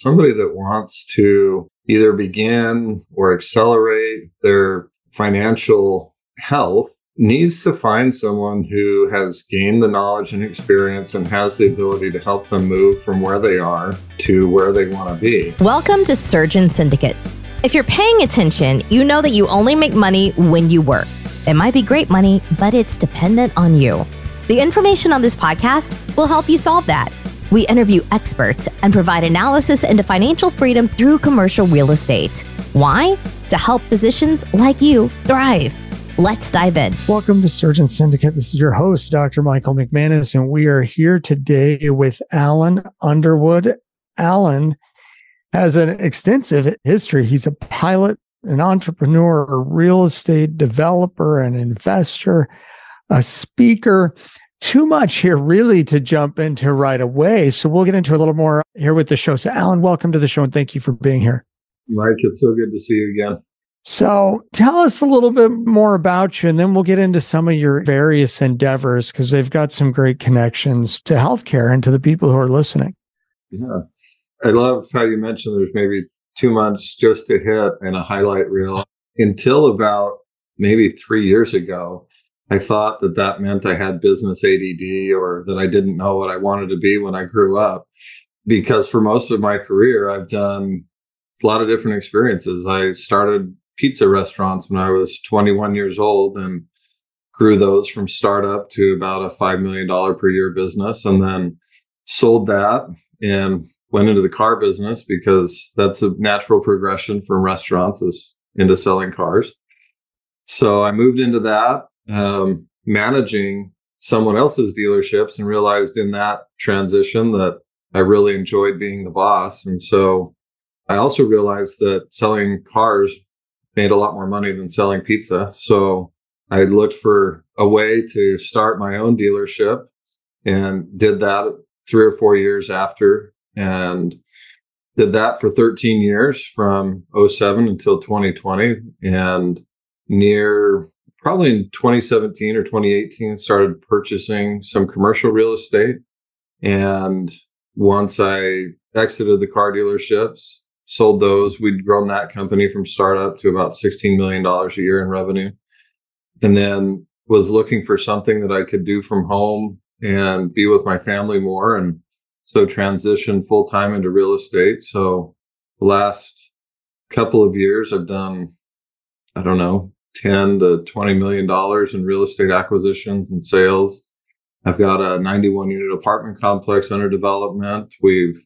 somebody that wants to either begin or accelerate their financial health needs to find someone who has gained the knowledge and experience and has the ability to help them move from where they are to where they want to be. Welcome to Surgeon Syndicate. If you're paying attention, you know that you only make money when you work. It might be great money, but it's dependent on you. The information on this podcast will help you solve that. We interview experts and provide analysis into financial freedom through commercial real estate. Why? To help physicians like you thrive. Let's dive in. Welcome to Surgeon Syndicate. This is your host, Dr. Michael McManus, and we are here today with Alan Underwood. Alan has an extensive history. He's a pilot, an entrepreneur, a real estate developer, an investor, a speaker, too much here really to jump into right away. So we'll get into a little more here with the show. So, Alan, welcome to the show and thank you for being here. Mike, it's so good to see you again. So, tell us a little bit more about you, and then we'll get into some of your various endeavors because they've got some great connections to healthcare and to the people who are listening. Yeah. I love how you mentioned there's maybe two months just to hit and a highlight reel. Until about maybe three years ago, I thought that that meant I had business ADD or that I didn't know what I wanted to be when I grew up. Because for most of my career, I've done a lot of different experiences. I started pizza restaurants when I was 21 years old and grew those from startup to about a $5 million per year business and then sold that and went into the car business because that's a natural progression from restaurants is into selling cars. So I moved into that um, managing someone else's dealerships and realized in that transition that I really enjoyed being the boss. And so I also realized that selling cars made a lot more money than selling pizza. So I looked for a way to start my own dealership and did that three or four years after and did that for 13 years from 07 until 2020 and near probably in 2017 or 2018 started purchasing some commercial real estate. And once i exited the car dealerships sold those we'd grown that company from startup to about $16 million a year in revenue. And then was looking for something that i could do from home and be with my family more and so transitioned full time into real estate. So the last couple of years i've done i don't know 10 to 20 million dollars in real estate acquisitions and sales. I've got a 91 unit apartment complex under development. We've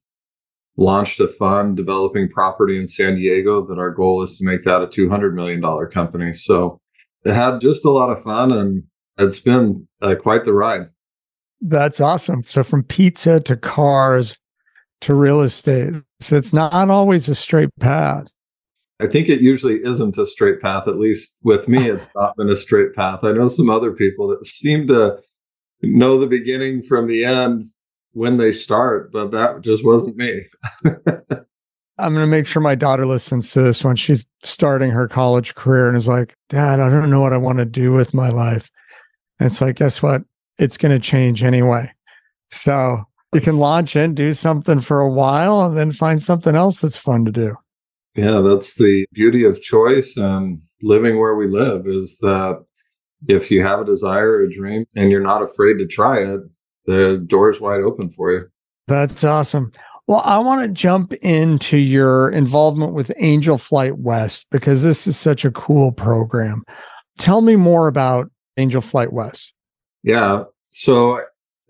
launched a fund developing property in San Diego that our goal is to make that a 200 million dollar company. So it had just a lot of fun and it's been uh, quite the ride. That's awesome. So from pizza to cars to real estate. So it's not always a straight path. I think it usually isn't a straight path. At least with me, it's not been a straight path. I know some other people that seem to know the beginning from the end when they start, but that just wasn't me. I'm going to make sure my daughter listens to this when she's starting her college career and is like, Dad, I don't know what I want to do with my life. And it's like, guess what? It's going to change anyway. So you can launch in, do something for a while, and then find something else that's fun to do. Yeah, that's the beauty of choice and living where we live is that if you have a desire, or a dream, and you're not afraid to try it, the door's wide open for you. That's awesome. Well, I want to jump into your involvement with Angel Flight West because this is such a cool program. Tell me more about Angel Flight West. Yeah. So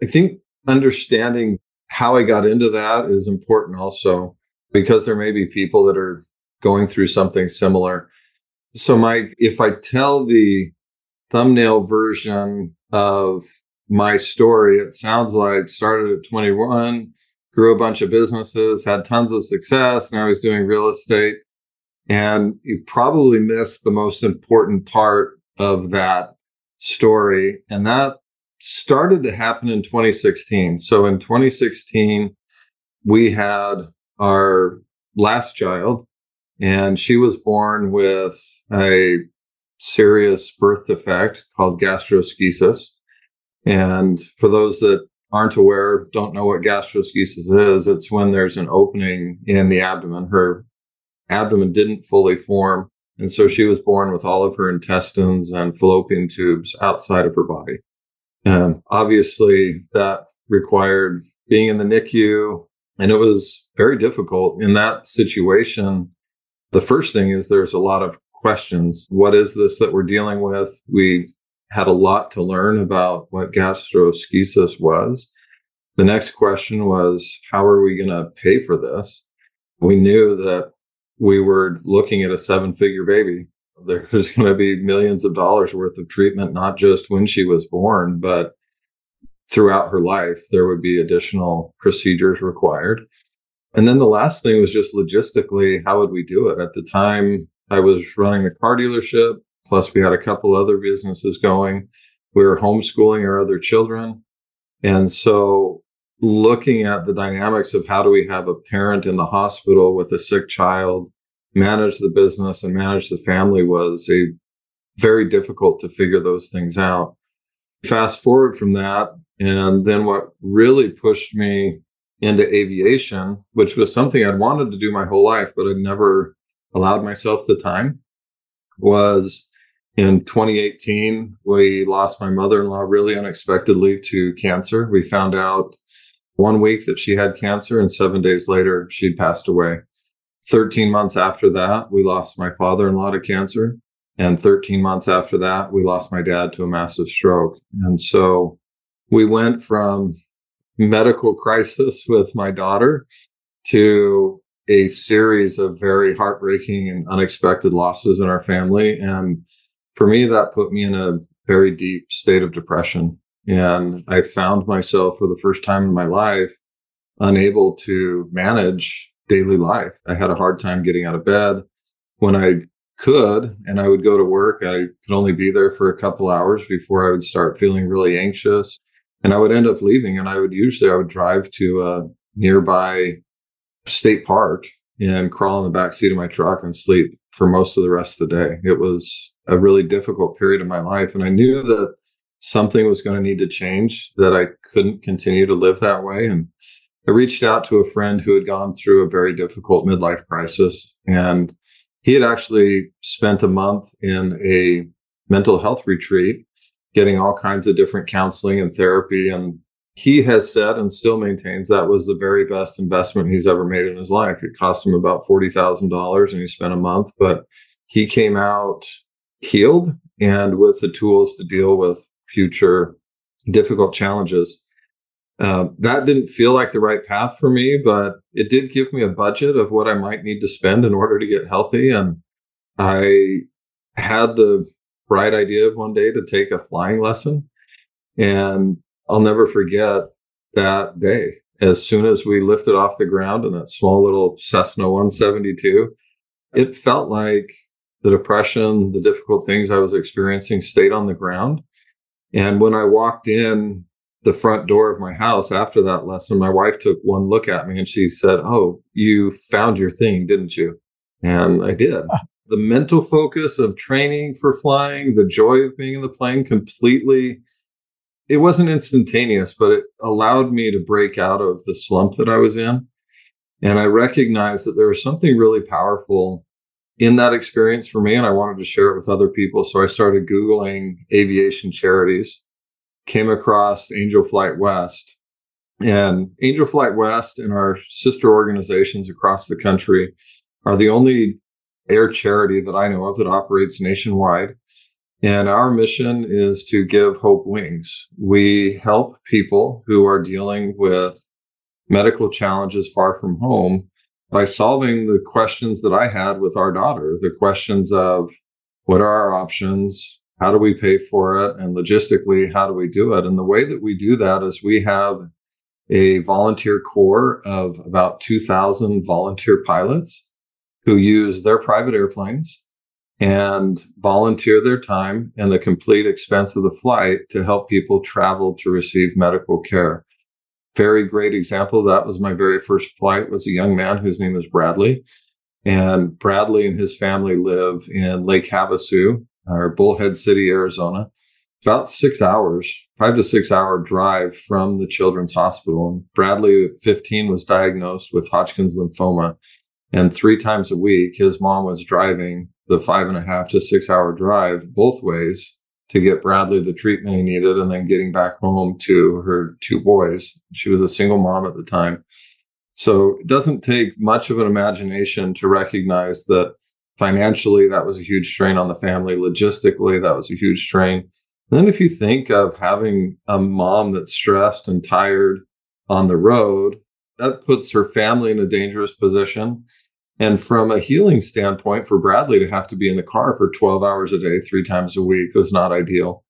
I think understanding how I got into that is important also because there may be people that are going through something similar. So, Mike, if I tell the thumbnail version of my story, it sounds like started at 21, grew a bunch of businesses, had tons of success. Now he's doing real estate. And you probably missed the most important part of that story. And that started to happen in 2016. So in 2016, we had our last child, and she was born with a serious birth defect called gastroschisis. And for those that aren't aware, don't know what gastroschisis is, it's when there's an opening in the abdomen. Her abdomen didn't fully form. And so she was born with all of her intestines and fallopian tubes outside of her body. And obviously, that required being in the NICU. And it was very difficult in that situation. The first thing is there's a lot of questions. What is this that we're dealing with? We had a lot to learn about what gastroschisis was. The next question was, how are we going to pay for this? We knew that we were looking at a seven figure baby. There was going to be millions of dollars worth of treatment, not just when she was born, but throughout her life. There would be additional procedures required. And then the last thing was just logistically, how would we do it? At the time, I was running the car dealership, plus, we had a couple other businesses going. We were homeschooling our other children. And so looking at the dynamics of how do we have a parent in the hospital with a sick child manage the business and manage the family was a very difficult to figure those things out. Fast forward from that, and then what really pushed me into aviation, which was something I'd wanted to do my whole life, but I'd never allowed myself the time, was in 2018, we lost my mother in law really unexpectedly to cancer. We found out one week that she had cancer, and seven days later, she'd passed away. 13 months after that, we lost my father in law to cancer. And 13 months after that, we lost my dad to a massive stroke. And so we went from medical crisis with my daughter to a series of very heartbreaking and unexpected losses in our family. And for me, that put me in a very deep state of depression. And I found myself for the first time in my life unable to manage daily life. I had a hard time getting out of bed. When I could and I would go to work, I could only be there for a couple hours before I would start feeling really anxious. And I would end up leaving and I would usually I would drive to a nearby state park and crawl in the back seat of my truck and sleep for most of the rest of the day. It was a really difficult period of my life. And I knew that something was going to need to change, that I couldn't continue to live that way. And I reached out to a friend who had gone through a very difficult midlife crisis. And he had actually spent a month in a mental health retreat, getting all kinds of different counseling and therapy. And he has said and still maintains that was the very best investment he's ever made in his life. It cost him about $40,000 and he spent a month, but he came out healed and with the tools to deal with future difficult challenges. Uh, that didn't feel like the right path for me, but it did give me a budget of what I might need to spend in order to get healthy. And I had the bright idea of one day to take a flying lesson. And I'll never forget that day. As soon as we lifted off the ground in that small little Cessna 172, it felt like the depression, the difficult things I was experiencing stayed on the ground. And when I walked in the front door of my house after that lesson, my wife took one look at me and she said, Oh, you found your thing, didn't you? And I did. The mental focus of training for flying, the joy of being in the plane completely, it wasn't instantaneous, but it allowed me to break out of the slump that I was in. And I recognized that there was something really powerful in that experience for me. And I wanted to share it with other people. So I started Googling aviation charities came across Angel Flight West. And Angel Flight West and our sister organizations across the country are the only air charity that I know of that operates nationwide. And our mission is to give hope wings. We help people who are dealing with medical challenges far from home by solving the questions that I had with our daughter the questions of what are our options? How do we pay for it? And logistically, how do we do it? And the way that we do that is we have a volunteer corps of about 2,000 volunteer pilots who use their private airplanes and volunteer their time and the complete expense of the flight to help people travel to receive medical care. Very great example. That was my very first flight was a young man whose name is Bradley. And Bradley and his family live in Lake Havasu, or Bullhead City, Arizona, about six hours, five to six hour drive from the children's hospital. And Bradley, at 15, was diagnosed with Hodgkin's lymphoma. And three times a week, his mom was driving the five and a half to six hour drive both ways to get Bradley the treatment he needed and then getting back home to her two boys. She was a single mom at the time. So it doesn't take much of an imagination to recognize that financially that was a huge strain on the family. Logistically, that was a huge strain. And then if you think of having a mom that's stressed and tired on the road, that puts her family in a dangerous position. And from a healing standpoint, for Bradley to have to be in the car for 12 hours a day, three times a week was not ideal.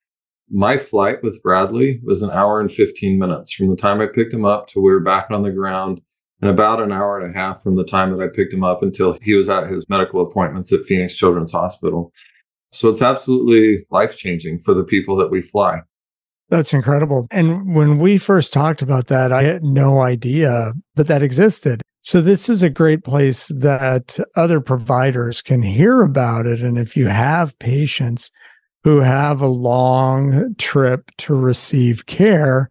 My flight with Bradley was an hour and 15 minutes from the time I picked him up to we were back on the ground, and about an hour and a half from the time that I picked him up until he was at his medical appointments at Phoenix Children's Hospital. So it's absolutely life changing for the people that we fly. That's incredible. And when we first talked about that, I had no idea that that existed. So this is a great place that other providers can hear about it. And if you have patients who have a long trip to receive care,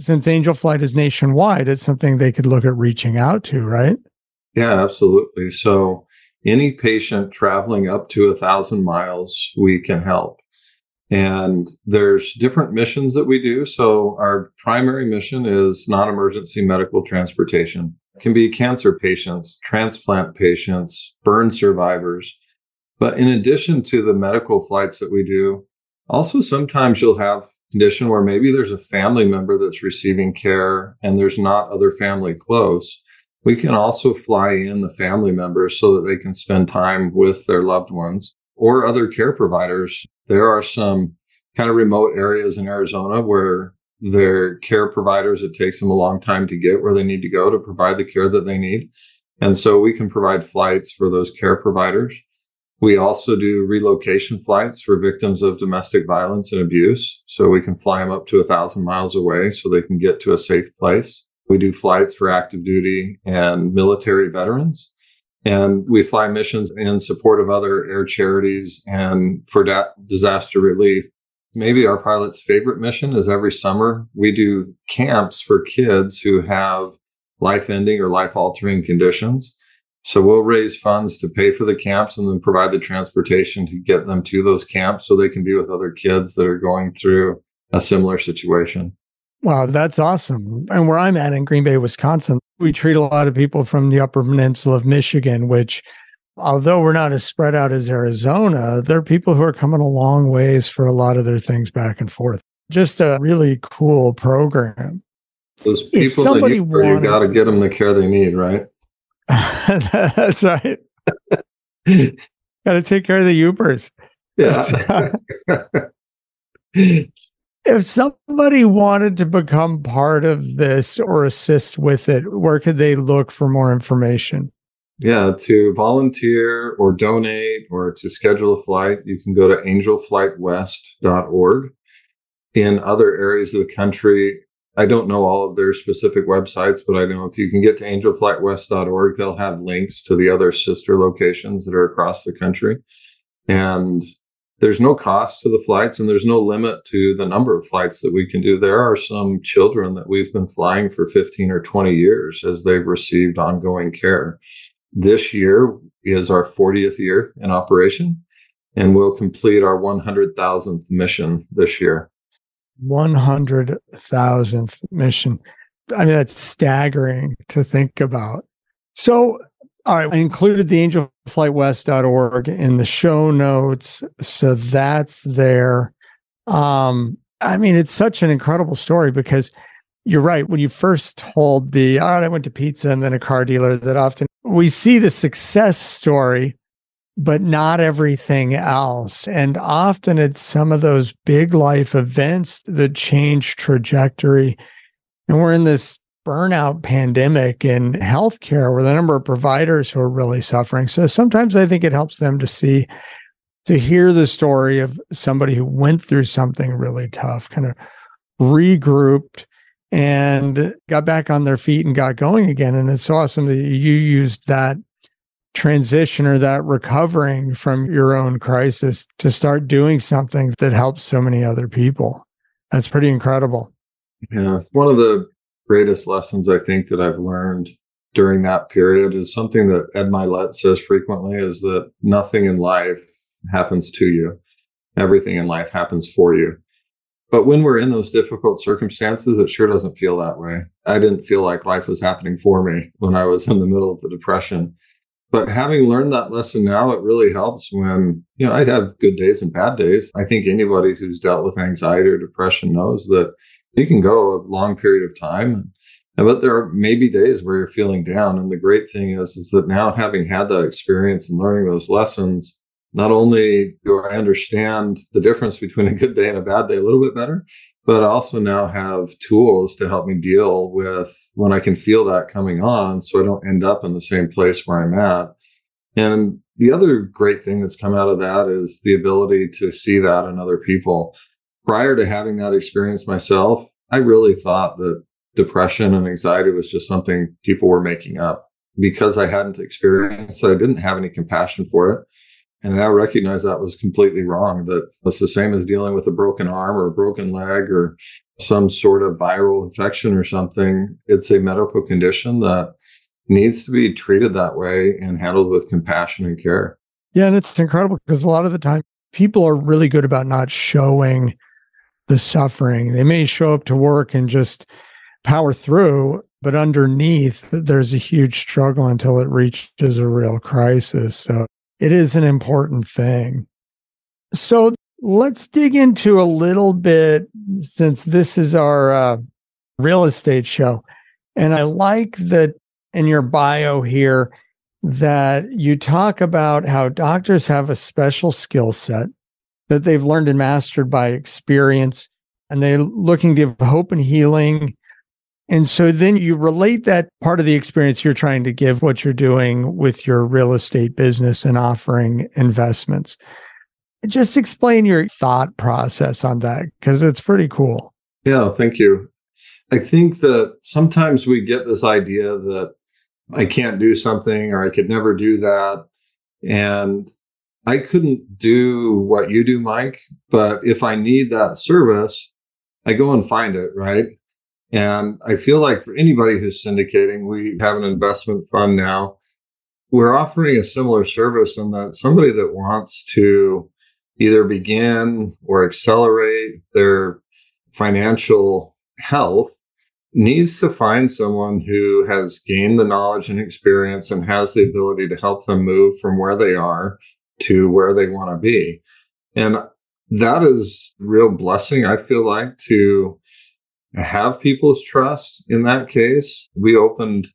since Angel Flight is nationwide, it's something they could look at reaching out to, right? Yeah, absolutely. So any patient traveling up to a thousand miles, we can help. And there's different missions that we do. So our primary mission is non-emergency medical transportation. Can be cancer patients, transplant patients, burn survivors. But in addition to the medical flights that we do, also sometimes you'll have condition where maybe there's a family member that's receiving care and there's not other family close. We can also fly in the family members so that they can spend time with their loved ones or other care providers. There are some kind of remote areas in Arizona where their care providers, it takes them a long time to get where they need to go to provide the care that they need. And so we can provide flights for those care providers. We also do relocation flights for victims of domestic violence and abuse. So we can fly them up to a thousand miles away so they can get to a safe place. We do flights for active duty and military veterans. And we fly missions in support of other air charities and for da- disaster relief. Maybe our pilot's favorite mission is every summer we do camps for kids who have life ending or life altering conditions. So we'll raise funds to pay for the camps and then provide the transportation to get them to those camps so they can be with other kids that are going through a similar situation. Wow, that's awesome. And where I'm at in Green Bay, Wisconsin, we treat a lot of people from the upper peninsula of Michigan, which although we're not as spread out as Arizona, there are people who are coming a long ways for a lot of their things back and forth. Just a really cool program. Those people somebody that you, wanted, you got to get them the care they need, right? that's right. got to take care of the Yoopers. Yeah. if somebody wanted to become part of this or assist with it, where could they look for more information? Yeah, to volunteer or donate or to schedule a flight, you can go to angelflightwest.org. In other areas of the country, I don't know all of their specific websites, but I know if you can get to angelflightwest.org, they'll have links to the other sister locations that are across the country. And there's no cost to the flights and there's no limit to the number of flights that we can do. There are some children that we've been flying for 15 or 20 years as they've received ongoing care. This year is our 40th year in operation and we'll complete our 100,000th mission this year. 100,000th mission. I mean, that's staggering to think about. So, all right, I included the angelflightwest.org in the show notes. So that's there. Um, I mean, it's such an incredible story because you're right. When you first told the, all right, I went to pizza and then a car dealer, that often we see the success story, but not everything else. And often it's some of those big life events that change trajectory. And we're in this burnout pandemic in healthcare where the number of providers who are really suffering. So sometimes I think it helps them to see, to hear the story of somebody who went through something really tough, kind of regrouped and got back on their feet and got going again. And it's awesome that you used that transition or that recovering from your own crisis to start doing something that helps so many other people. That's pretty incredible. Yeah. One of the greatest lessons I think that I've learned during that period is something that Ed Mylett says frequently is that nothing in life happens to you. Everything in life happens for you. But when we're in those difficult circumstances, it sure doesn't feel that way. I didn't feel like life was happening for me when I was in the middle of the depression. But having learned that lesson now, it really helps when, you know, I have good days and bad days. I think anybody who's dealt with anxiety or depression knows that you can go a long period of time. But there are maybe days where you're feeling down. And the great thing is, is that now having had that experience and learning those lessons, not only do I understand the difference between a good day and a bad day a little bit better, but I also now have tools to help me deal with when I can feel that coming on so I don't end up in the same place where I'm at. And the other great thing that's come out of that is the ability to see that in other people. Prior to having that experience myself, I really thought that depression and anxiety was just something people were making up because I hadn't experienced it. I didn't have any compassion for it. And I recognize that was completely wrong, that it's the same as dealing with a broken arm or a broken leg or some sort of viral infection or something. It's a medical condition that needs to be treated that way and handled with compassion and care. Yeah. And it's incredible because a lot of the time people are really good about not showing the suffering. They may show up to work and just power through, but underneath, there's a huge struggle until it reaches a real crisis. So it is an important thing. So let's dig into a little bit since this is our uh, real estate show. And I like that in your bio here that you talk about how doctors have a special skill set that they've learned and mastered by experience and they're looking to give hope and healing and so then you relate that part of the experience you're trying to give what you're doing with your real estate business and offering investments. Just explain your thought process on that because it's pretty cool. Yeah, thank you. I think that sometimes we get this idea that I can't do something or I could never do that. And I couldn't do what you do, Mike. But if I need that service, I go and find it, right? And I feel like for anybody who's syndicating, we have an investment fund now. We're offering a similar service in that somebody that wants to either begin or accelerate their financial health needs to find someone who has gained the knowledge and experience and has the ability to help them move from where they are to where they want to be. And that is real blessing, I feel like, to have people's trust in that case. We opened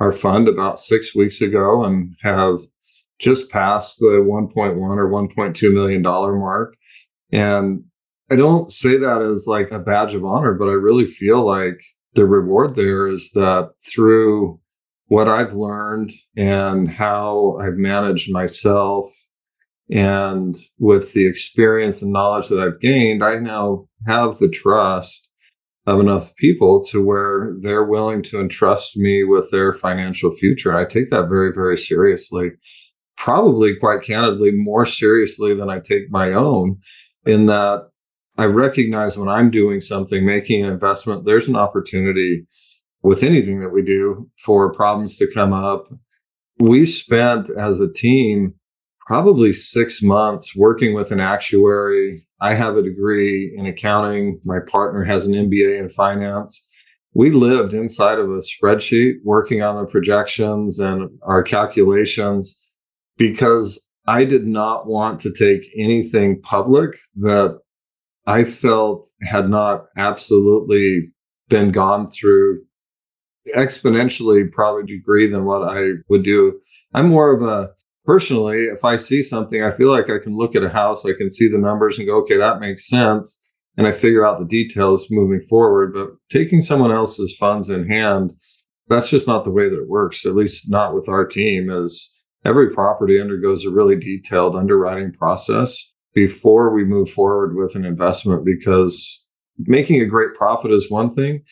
our fund about six weeks ago and have just passed the 1.1 or 1.2 million dollar mark. And I don't say that as like a badge of honor, but I really feel like the reward there is that through what I've learned and how I've managed myself and with the experience and knowledge that I've gained, I now have the trust of enough people to where they're willing to entrust me with their financial future. I take that very, very seriously. Probably quite candidly, more seriously than I take my own, in that I recognize when I'm doing something, making an investment, there's an opportunity with anything that we do for problems to come up. We spent as a team probably six months working with an actuary I have a degree in accounting. My partner has an MBA in finance. We lived inside of a spreadsheet working on the projections and our calculations because I did not want to take anything public that I felt had not absolutely been gone through exponentially probably degree than what I would do. I'm more of a personally, if I see something, I feel like I can look at a house, I can see the numbers and go, okay, that makes sense. And I figure out the details moving forward. But taking someone else's funds in hand, that's just not the way that it works, at least not with our team, is every property undergoes a really detailed underwriting process before we move forward with an investment because making a great profit is one thing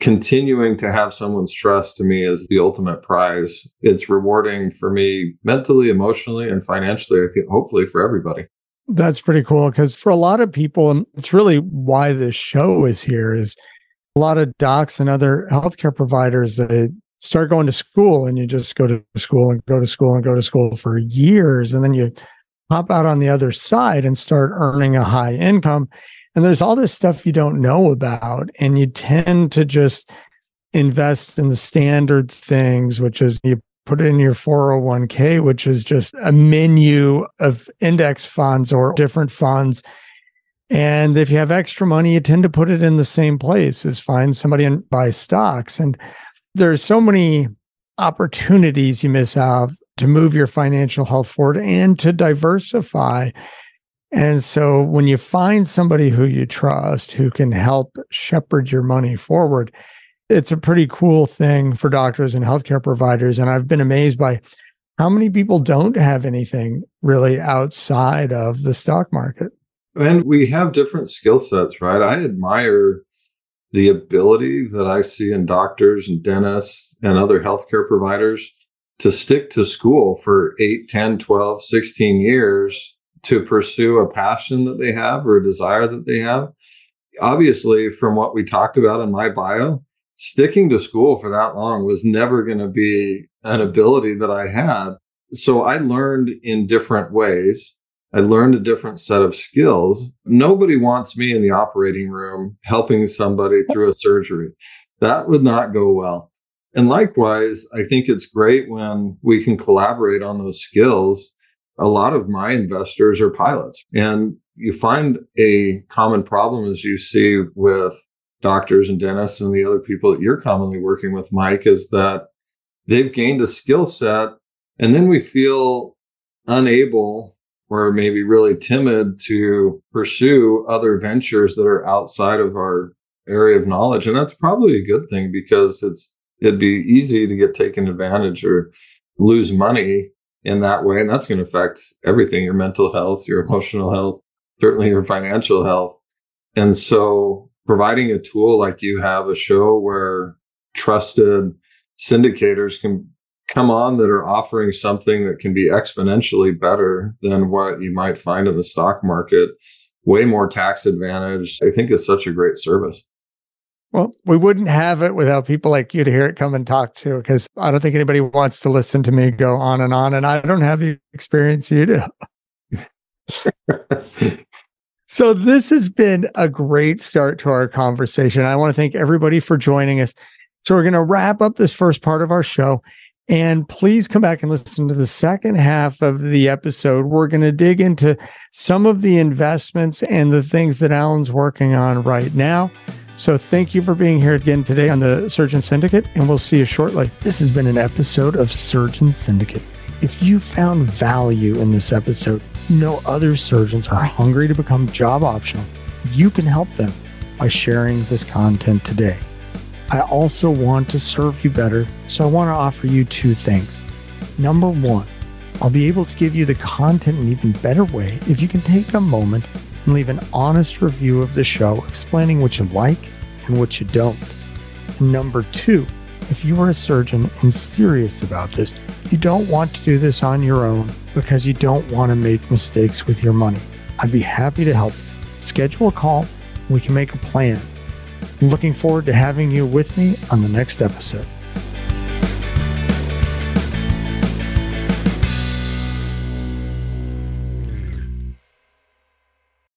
continuing to have someone's trust to me is the ultimate prize. It's rewarding for me mentally, emotionally, and financially, I think, hopefully for everybody. That's pretty cool because for a lot of people, and it's really why this show is here, is a lot of docs and other healthcare providers that start going to school and you just go to school and go to school and go to school for years. And then you pop out on the other side and start earning a high income. And there's all this stuff you don't know about. And you tend to just invest in the standard things, which is you put it in your 401k, which is just a menu of index funds or different funds. And if you have extra money, you tend to put it in the same place as find somebody and buy stocks. And there's so many opportunities you miss out to move your financial health forward and to diversify. And so when you find somebody who you trust who can help shepherd your money forward, it's a pretty cool thing for doctors and healthcare providers. And I've been amazed by how many people don't have anything really outside of the stock market. And we have different skill sets, right? I admire the ability that I see in doctors and dentists and other healthcare providers to stick to school for 8, 10, 12, 16 years to pursue a passion that they have or a desire that they have. Obviously, from what we talked about in my bio, sticking to school for that long was never going to be an ability that I had. So I learned in different ways I learned a different set of skills. Nobody wants me in the operating room helping somebody through a surgery. That would not go well. And likewise, I think it's great when we can collaborate on those skills. A lot of my investors are pilots, and you find a common problem as you see with doctors and dentists and the other people that you're commonly working with, Mike, is that they've gained a skill set and then we feel unable or maybe really timid to pursue other ventures that are outside of our area of knowledge. And that's probably a good thing because it's it'd be easy to get taken advantage or lose money in that way. And that's going to affect everything your mental health, your emotional health, certainly your financial health. And so providing a tool like you have, a show where trusted syndicators can come on that are offering something that can be exponentially better than what you might find in the stock market, way more tax advantage, I think is such a great service. Well, we wouldn't have it without people like you to hear it come and talk to, because I don't think anybody wants to listen to me go on and on. And I don't have the experience you do. so, this has been a great start to our conversation. I want to thank everybody for joining us. So, we're going to wrap up this first part of our show. And please come back and listen to the second half of the episode. We're going to dig into some of the investments and the things that Alan's working on right now. So thank you for being here again today on the Surgeon Syndicate, and we'll see you shortly. This has been an episode of Surgeon Syndicate. If you found value in this episode, no other surgeons are hungry to become job optional. You can help them by sharing this content today. I also want to serve you better, so I want to offer you two things. Number one, I'll be able to give you the content in an even better way if you can take a moment and leave an honest review of the show explaining what you like and what you don't. And number two, if you are a surgeon and serious about this, you don't want to do this on your own because you don't want to make mistakes with your money. I'd be happy to help. Schedule a call. We can make a plan. Looking forward to having you with me on the next episode.